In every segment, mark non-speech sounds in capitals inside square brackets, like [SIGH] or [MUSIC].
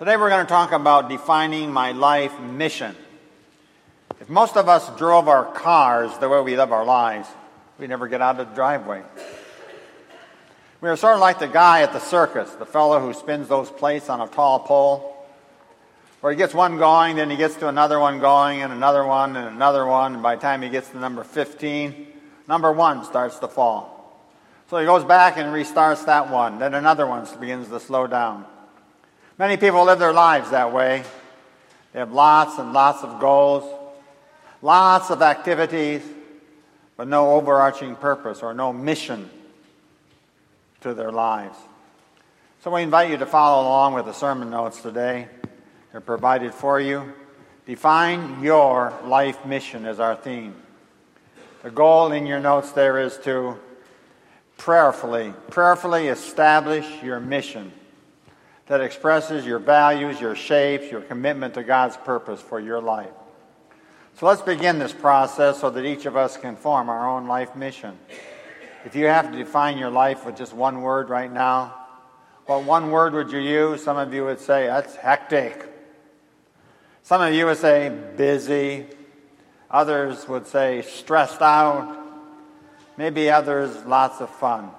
Today we're going to talk about defining my life mission. If most of us drove our cars the way we live our lives, we'd never get out of the driveway. We are sort of like the guy at the circus, the fellow who spins those plates on a tall pole, where he gets one going, then he gets to another one going, and another one, and another one, and by the time he gets to number 15, number one starts to fall. So he goes back and restarts that one, then another one begins to slow down. Many people live their lives that way. They have lots and lots of goals, lots of activities, but no overarching purpose or no mission to their lives. So we invite you to follow along with the sermon notes today. They're provided for you. Define your life mission as our theme. The goal in your notes there is to prayerfully, prayerfully establish your mission that expresses your values, your shapes, your commitment to God's purpose for your life. So let's begin this process so that each of us can form our own life mission. If you have to define your life with just one word right now, what one word would you use? Some of you would say, that's hectic. Some of you would say, busy. Others would say, stressed out. Maybe others, lots of fun.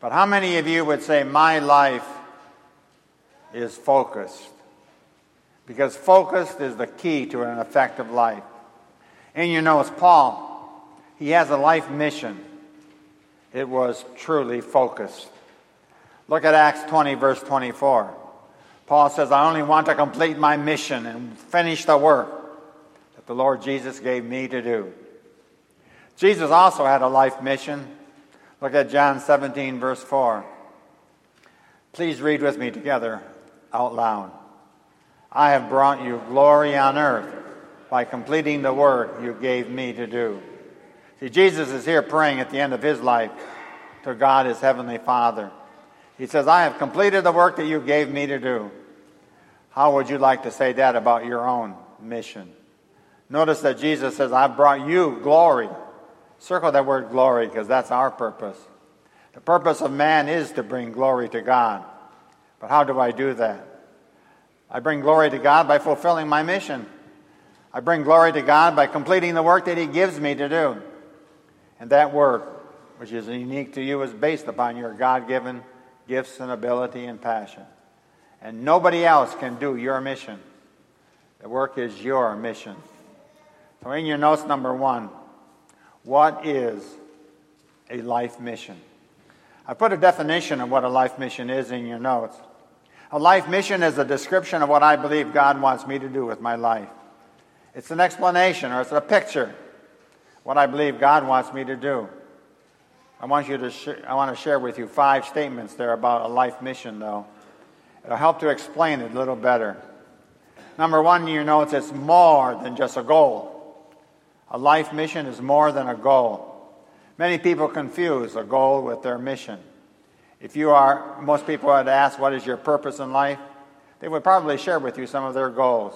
But how many of you would say, my life is focused? Because focused is the key to an effective life. And you know, it's Paul. He has a life mission it was truly focused. Look at Acts 20, verse 24. Paul says, I only want to complete my mission and finish the work that the Lord Jesus gave me to do. Jesus also had a life mission. Look at John 17, verse 4. Please read with me together out loud. I have brought you glory on earth by completing the work you gave me to do. See, Jesus is here praying at the end of his life to God, his heavenly Father. He says, I have completed the work that you gave me to do. How would you like to say that about your own mission? Notice that Jesus says, I've brought you glory. Circle that word glory because that's our purpose. The purpose of man is to bring glory to God. But how do I do that? I bring glory to God by fulfilling my mission. I bring glory to God by completing the work that He gives me to do. And that work, which is unique to you, is based upon your God given gifts and ability and passion. And nobody else can do your mission. The work is your mission. So, in your notes, number one, what is a life mission? I put a definition of what a life mission is in your notes. A life mission is a description of what I believe God wants me to do with my life. It's an explanation or it's a picture what I believe God wants me to do. I want you to sh- I want to share with you five statements there about a life mission though. It'll help to explain it a little better. Number one, you know it's more than just a goal. A life mission is more than a goal. Many people confuse a goal with their mission. If you are, most people would ask, What is your purpose in life? They would probably share with you some of their goals.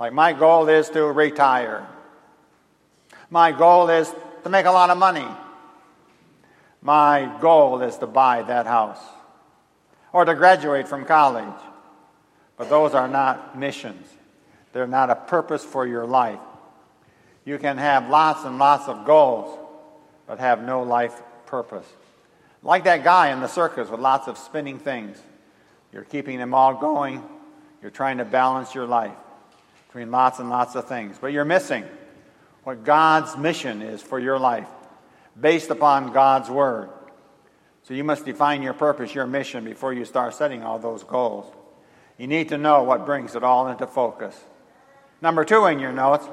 Like, my goal is to retire. My goal is to make a lot of money. My goal is to buy that house or to graduate from college. But those are not missions, they're not a purpose for your life. You can have lots and lots of goals, but have no life purpose. Like that guy in the circus with lots of spinning things. You're keeping them all going. You're trying to balance your life between lots and lots of things, but you're missing what God's mission is for your life based upon God's Word. So you must define your purpose, your mission, before you start setting all those goals. You need to know what brings it all into focus. Number two in your notes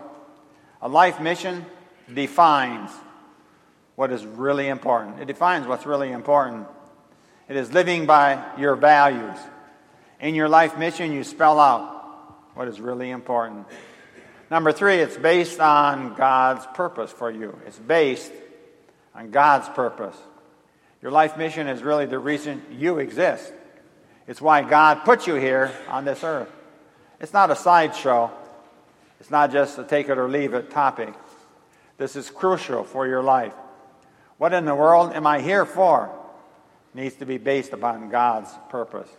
a life mission defines what is really important. It defines what's really important. It is living by your values. In your life mission, you spell out what is really important. Number three, it's based on God's purpose for you. It's based on God's purpose. Your life mission is really the reason you exist. It's why God put you here on this earth. It's not a sideshow. It's not just a take it or leave it topic. This is crucial for your life. What in the world am I here for? Needs to be based upon God's purpose.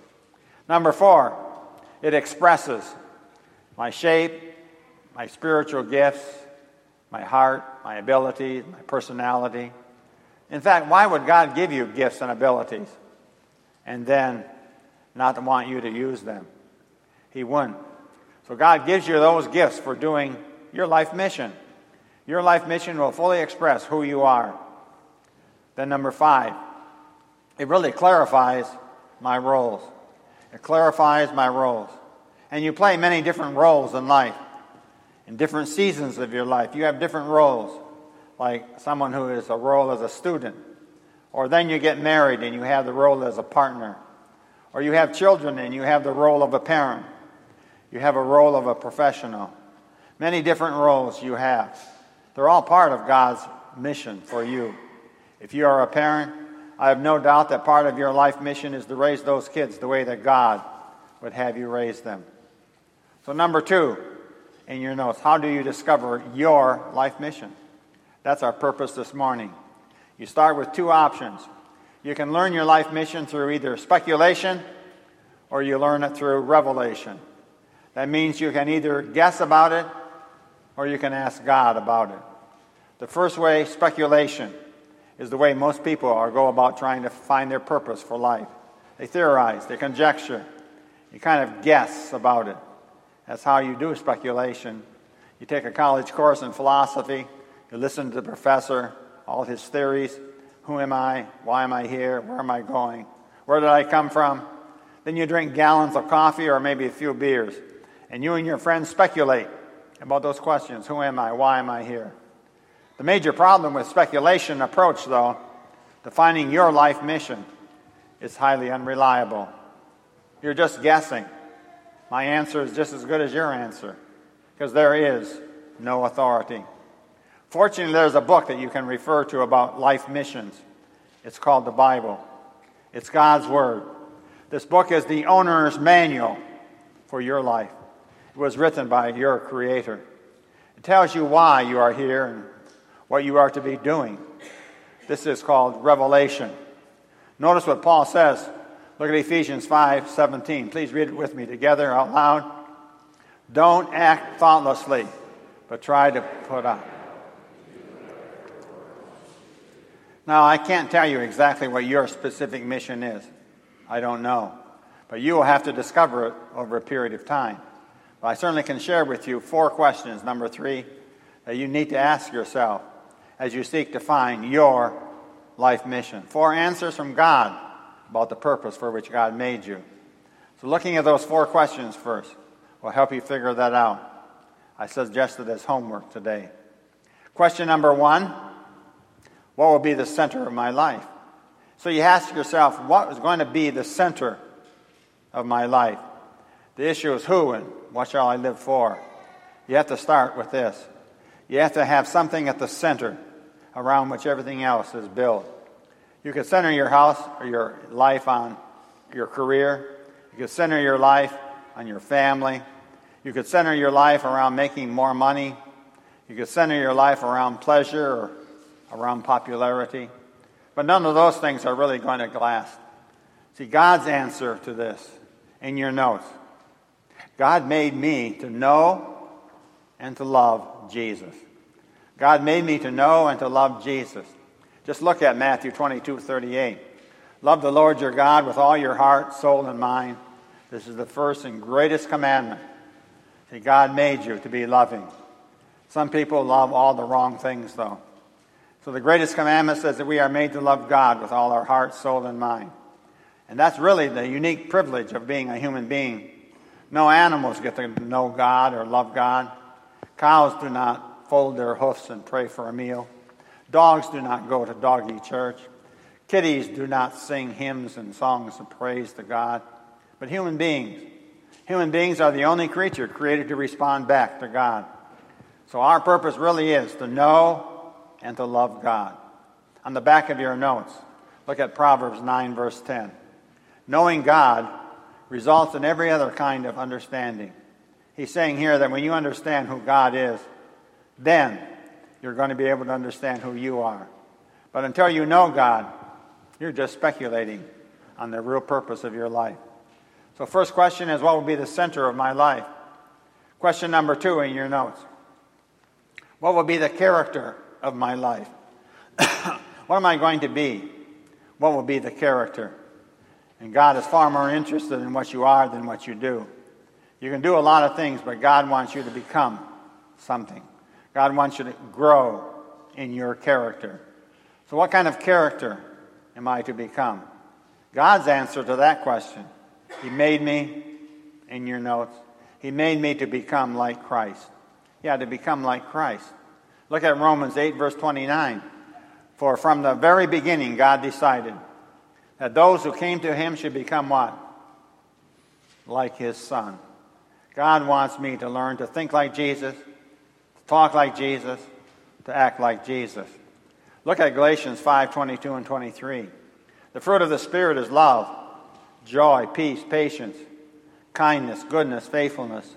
Number four, It expresses my shape, my spiritual gifts, my heart, my abilities, my personality. In fact, why would God give you gifts and abilities and then not want you to use them? He wouldn't. So God gives you those gifts for doing your life mission. Your life mission will fully express who you are. Then, number five, it really clarifies my roles. It clarifies my roles. And you play many different roles in life. In different seasons of your life, you have different roles, like someone who is a role as a student. Or then you get married and you have the role as a partner. Or you have children and you have the role of a parent. You have a role of a professional. Many different roles you have. They're all part of God's mission for you. If you are a parent, I have no doubt that part of your life mission is to raise those kids the way that God would have you raise them. So, number two in your notes, how do you discover your life mission? That's our purpose this morning. You start with two options. You can learn your life mission through either speculation or you learn it through revelation. That means you can either guess about it or you can ask God about it. The first way, speculation, is the way most people are go about trying to find their purpose for life. They theorize, they conjecture, you kind of guess about it. That's how you do speculation. You take a college course in philosophy, you listen to the professor, all his theories. Who am I? Why am I here? Where am I going? Where did I come from? Then you drink gallons of coffee or maybe a few beers and you and your friends speculate about those questions Who am I? Why am I here? The major problem with speculation approach, though, defining your life mission, is highly unreliable. You're just guessing. My answer is just as good as your answer because there is no authority. Fortunately, there's a book that you can refer to about life missions. It's called the Bible. It's God's Word. This book is the owner's manual for your life It was written by your Creator. It tells you why you are here and what you are to be doing. This is called revelation. Notice what Paul says. Look at Ephesians 5 17. Please read it with me together out loud. Don't act thoughtlessly, but try to put up. Now, I can't tell you exactly what your specific mission is. I don't know. But you will have to discover it over a period of time. But I certainly can share with you four questions. Number three, that you need to ask yourself as you seek to find your life mission. Four answers from God about the purpose for which God made you. So, looking at those four questions first will help you figure that out. I suggest suggested as homework today. Question number one What will be the center of my life? So, you ask yourself, what is going to be the center of my life? The issue is who and what shall I live for? You have to start with this. You have to have something at the center around which everything else is built. You could center your house or your life on your career. You could center your life on your family. You could center your life around making more money. You could center your life around pleasure or around popularity. But none of those things are really going to last. See, God's answer to this in your notes God made me to know and to love Jesus. God made me to know and to love Jesus. Just look at Matthew 22 38. Love the Lord your God with all your heart, soul, and mind. This is the first and greatest commandment. See, God made you to be loving. Some people love all the wrong things, though. So the greatest commandment says that we are made to love God with all our heart, soul, and mind. And that's really the unique privilege of being a human being no animals get to know God or love God. Cows do not fold their hoofs and pray for a meal. Dogs do not go to doggy church. Kitties do not sing hymns and songs of praise to God. But human beings, human beings are the only creature created to respond back to God. So our purpose really is to know and to love God. On the back of your notes, look at Proverbs 9, verse 10. Knowing God results in every other kind of understanding. He's saying here that when you understand who God is, then you're going to be able to understand who you are. But until you know God, you're just speculating on the real purpose of your life. So, first question is what will be the center of my life? Question number two in your notes What will be the character of my life? [COUGHS] what am I going to be? What will be the character? And God is far more interested in what you are than what you do. You can do a lot of things, but God wants you to become something. God wants you to grow in your character. So, what kind of character am I to become? God's answer to that question He made me, in your notes, He made me to become like Christ. Yeah, to become like Christ. Look at Romans 8, verse 29. For from the very beginning, God decided that those who came to Him should become what? Like His Son. God wants me to learn to think like Jesus, talk like Jesus, to act like Jesus. Look at Galatians 5 22 and 23. The fruit of the Spirit is love, joy, peace, patience, kindness, goodness, faithfulness,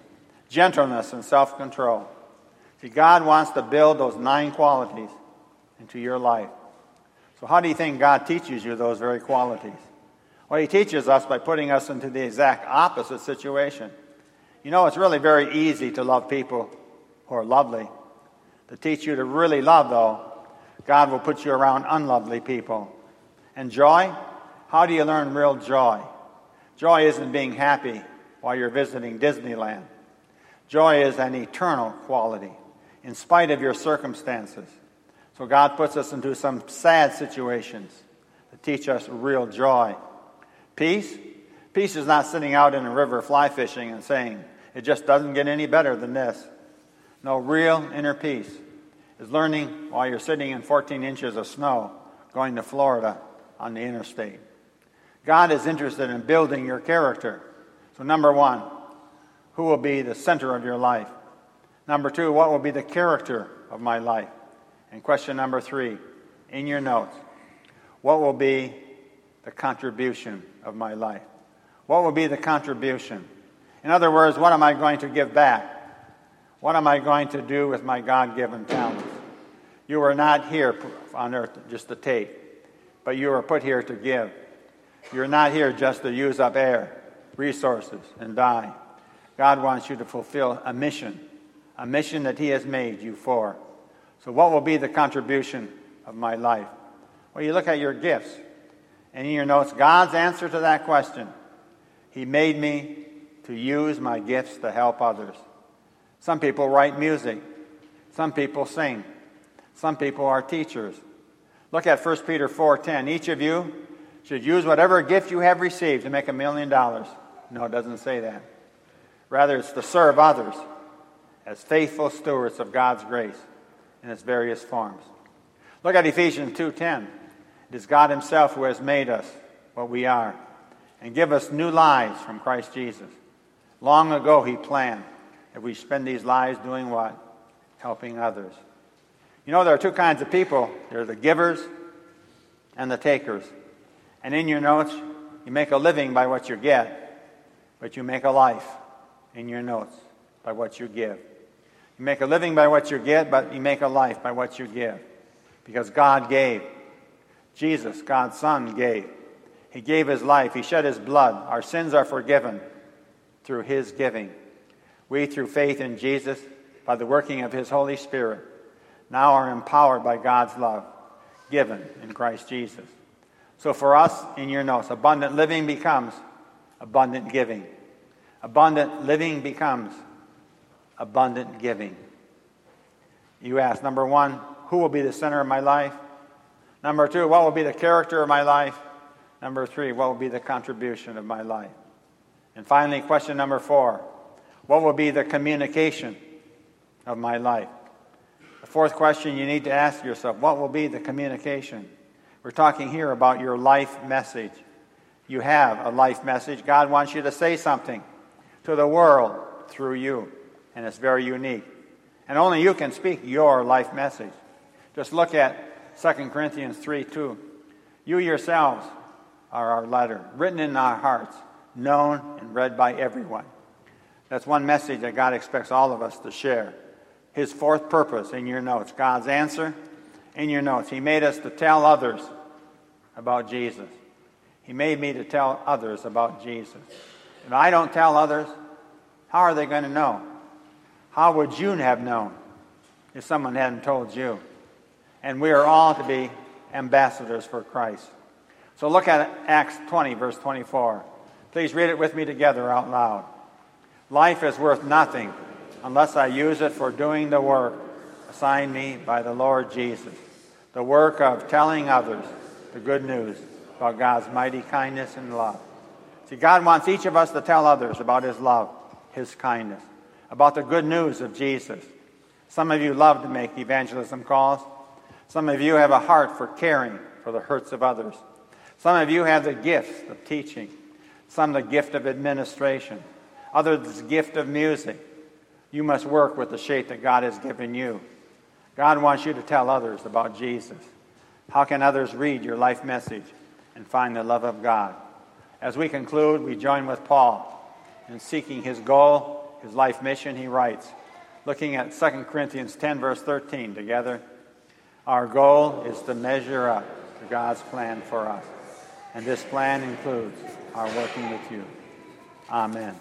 gentleness, and self control. See, God wants to build those nine qualities into your life. So, how do you think God teaches you those very qualities? Well, He teaches us by putting us into the exact opposite situation. You know, it's really very easy to love people are lovely. To teach you to really love, though, God will put you around unlovely people. And joy? How do you learn real joy? Joy isn't being happy while you're visiting Disneyland. Joy is an eternal quality, in spite of your circumstances. So God puts us into some sad situations to teach us real joy. Peace? Peace is not sitting out in a river fly fishing and saying, it just doesn't get any better than this. No, real inner peace is learning while you're sitting in 14 inches of snow going to Florida on the interstate. God is interested in building your character. So, number one, who will be the center of your life? Number two, what will be the character of my life? And question number three, in your notes, what will be the contribution of my life? What will be the contribution? In other words, what am I going to give back? What am I going to do with my God given talents? You are not here on earth just to take, but you are put here to give. You're not here just to use up air, resources, and die. God wants you to fulfill a mission, a mission that He has made you for. So, what will be the contribution of my life? Well, you look at your gifts, and in your notes, God's answer to that question He made me to use my gifts to help others. Some people write music, some people sing, some people are teachers. Look at 1 Peter 4:10. Each of you should use whatever gift you have received to make a million dollars. No, it doesn't say that. Rather, it's to serve others as faithful stewards of God's grace in its various forms. Look at Ephesians 2:10. It is God himself who has made us what we are and give us new lives from Christ Jesus. Long ago he planned that we spend these lives doing what? Helping others. You know there are two kinds of people. There are the givers and the takers. And in your notes, you make a living by what you get, but you make a life in your notes by what you give. You make a living by what you get, but you make a life by what you give. Because God gave. Jesus, God's Son, gave. He gave His life. He shed His blood. Our sins are forgiven through His giving. We, through faith in Jesus, by the working of His Holy Spirit, now are empowered by God's love given in Christ Jesus. So for us, in your notes, abundant living becomes abundant giving. Abundant living becomes abundant giving. You ask, number one, who will be the center of my life? Number two, what will be the character of my life? Number three, what will be the contribution of my life? And finally, question number four, what will be the communication of my life? The fourth question you need to ask yourself, what will be the communication? We're talking here about your life message. You have a life message. God wants you to say something to the world through you and it's very unique. And only you can speak your life message. Just look at 2 Corinthians 3 2. You yourselves are our letter, written in our hearts, known and read by everyone. That's one message that God expects all of us to share. His fourth purpose in your notes God's answer in your notes. He made us to tell others about Jesus. He made me to tell others about Jesus. If I don't tell others, how are they going to know? How would you have known if someone hadn't told you? And we are all to be ambassadors for Christ. So look at Acts 20, verse 24. Please read it with me together out loud. Life is worth nothing unless I use it for doing the work assigned me by the Lord Jesus, the work of telling others the good news about God's mighty kindness and love. See, God wants each of us to tell others about His love, His kindness, about the good news of Jesus. Some of you love to make evangelism calls. Some of you have a heart for caring for the hurts of others. Some of you have the gifts of teaching. Some the gift of administration. Others the gift of music. You must work with the shape that God has given you. God wants you to tell others about Jesus. How can others read your life message and find the love of God? As we conclude, we join with Paul in seeking his goal, his life mission. He writes, looking at 2 Corinthians 10, verse 13 together, our goal is to measure up to God's plan for us. And this plan includes our working with you. Amen.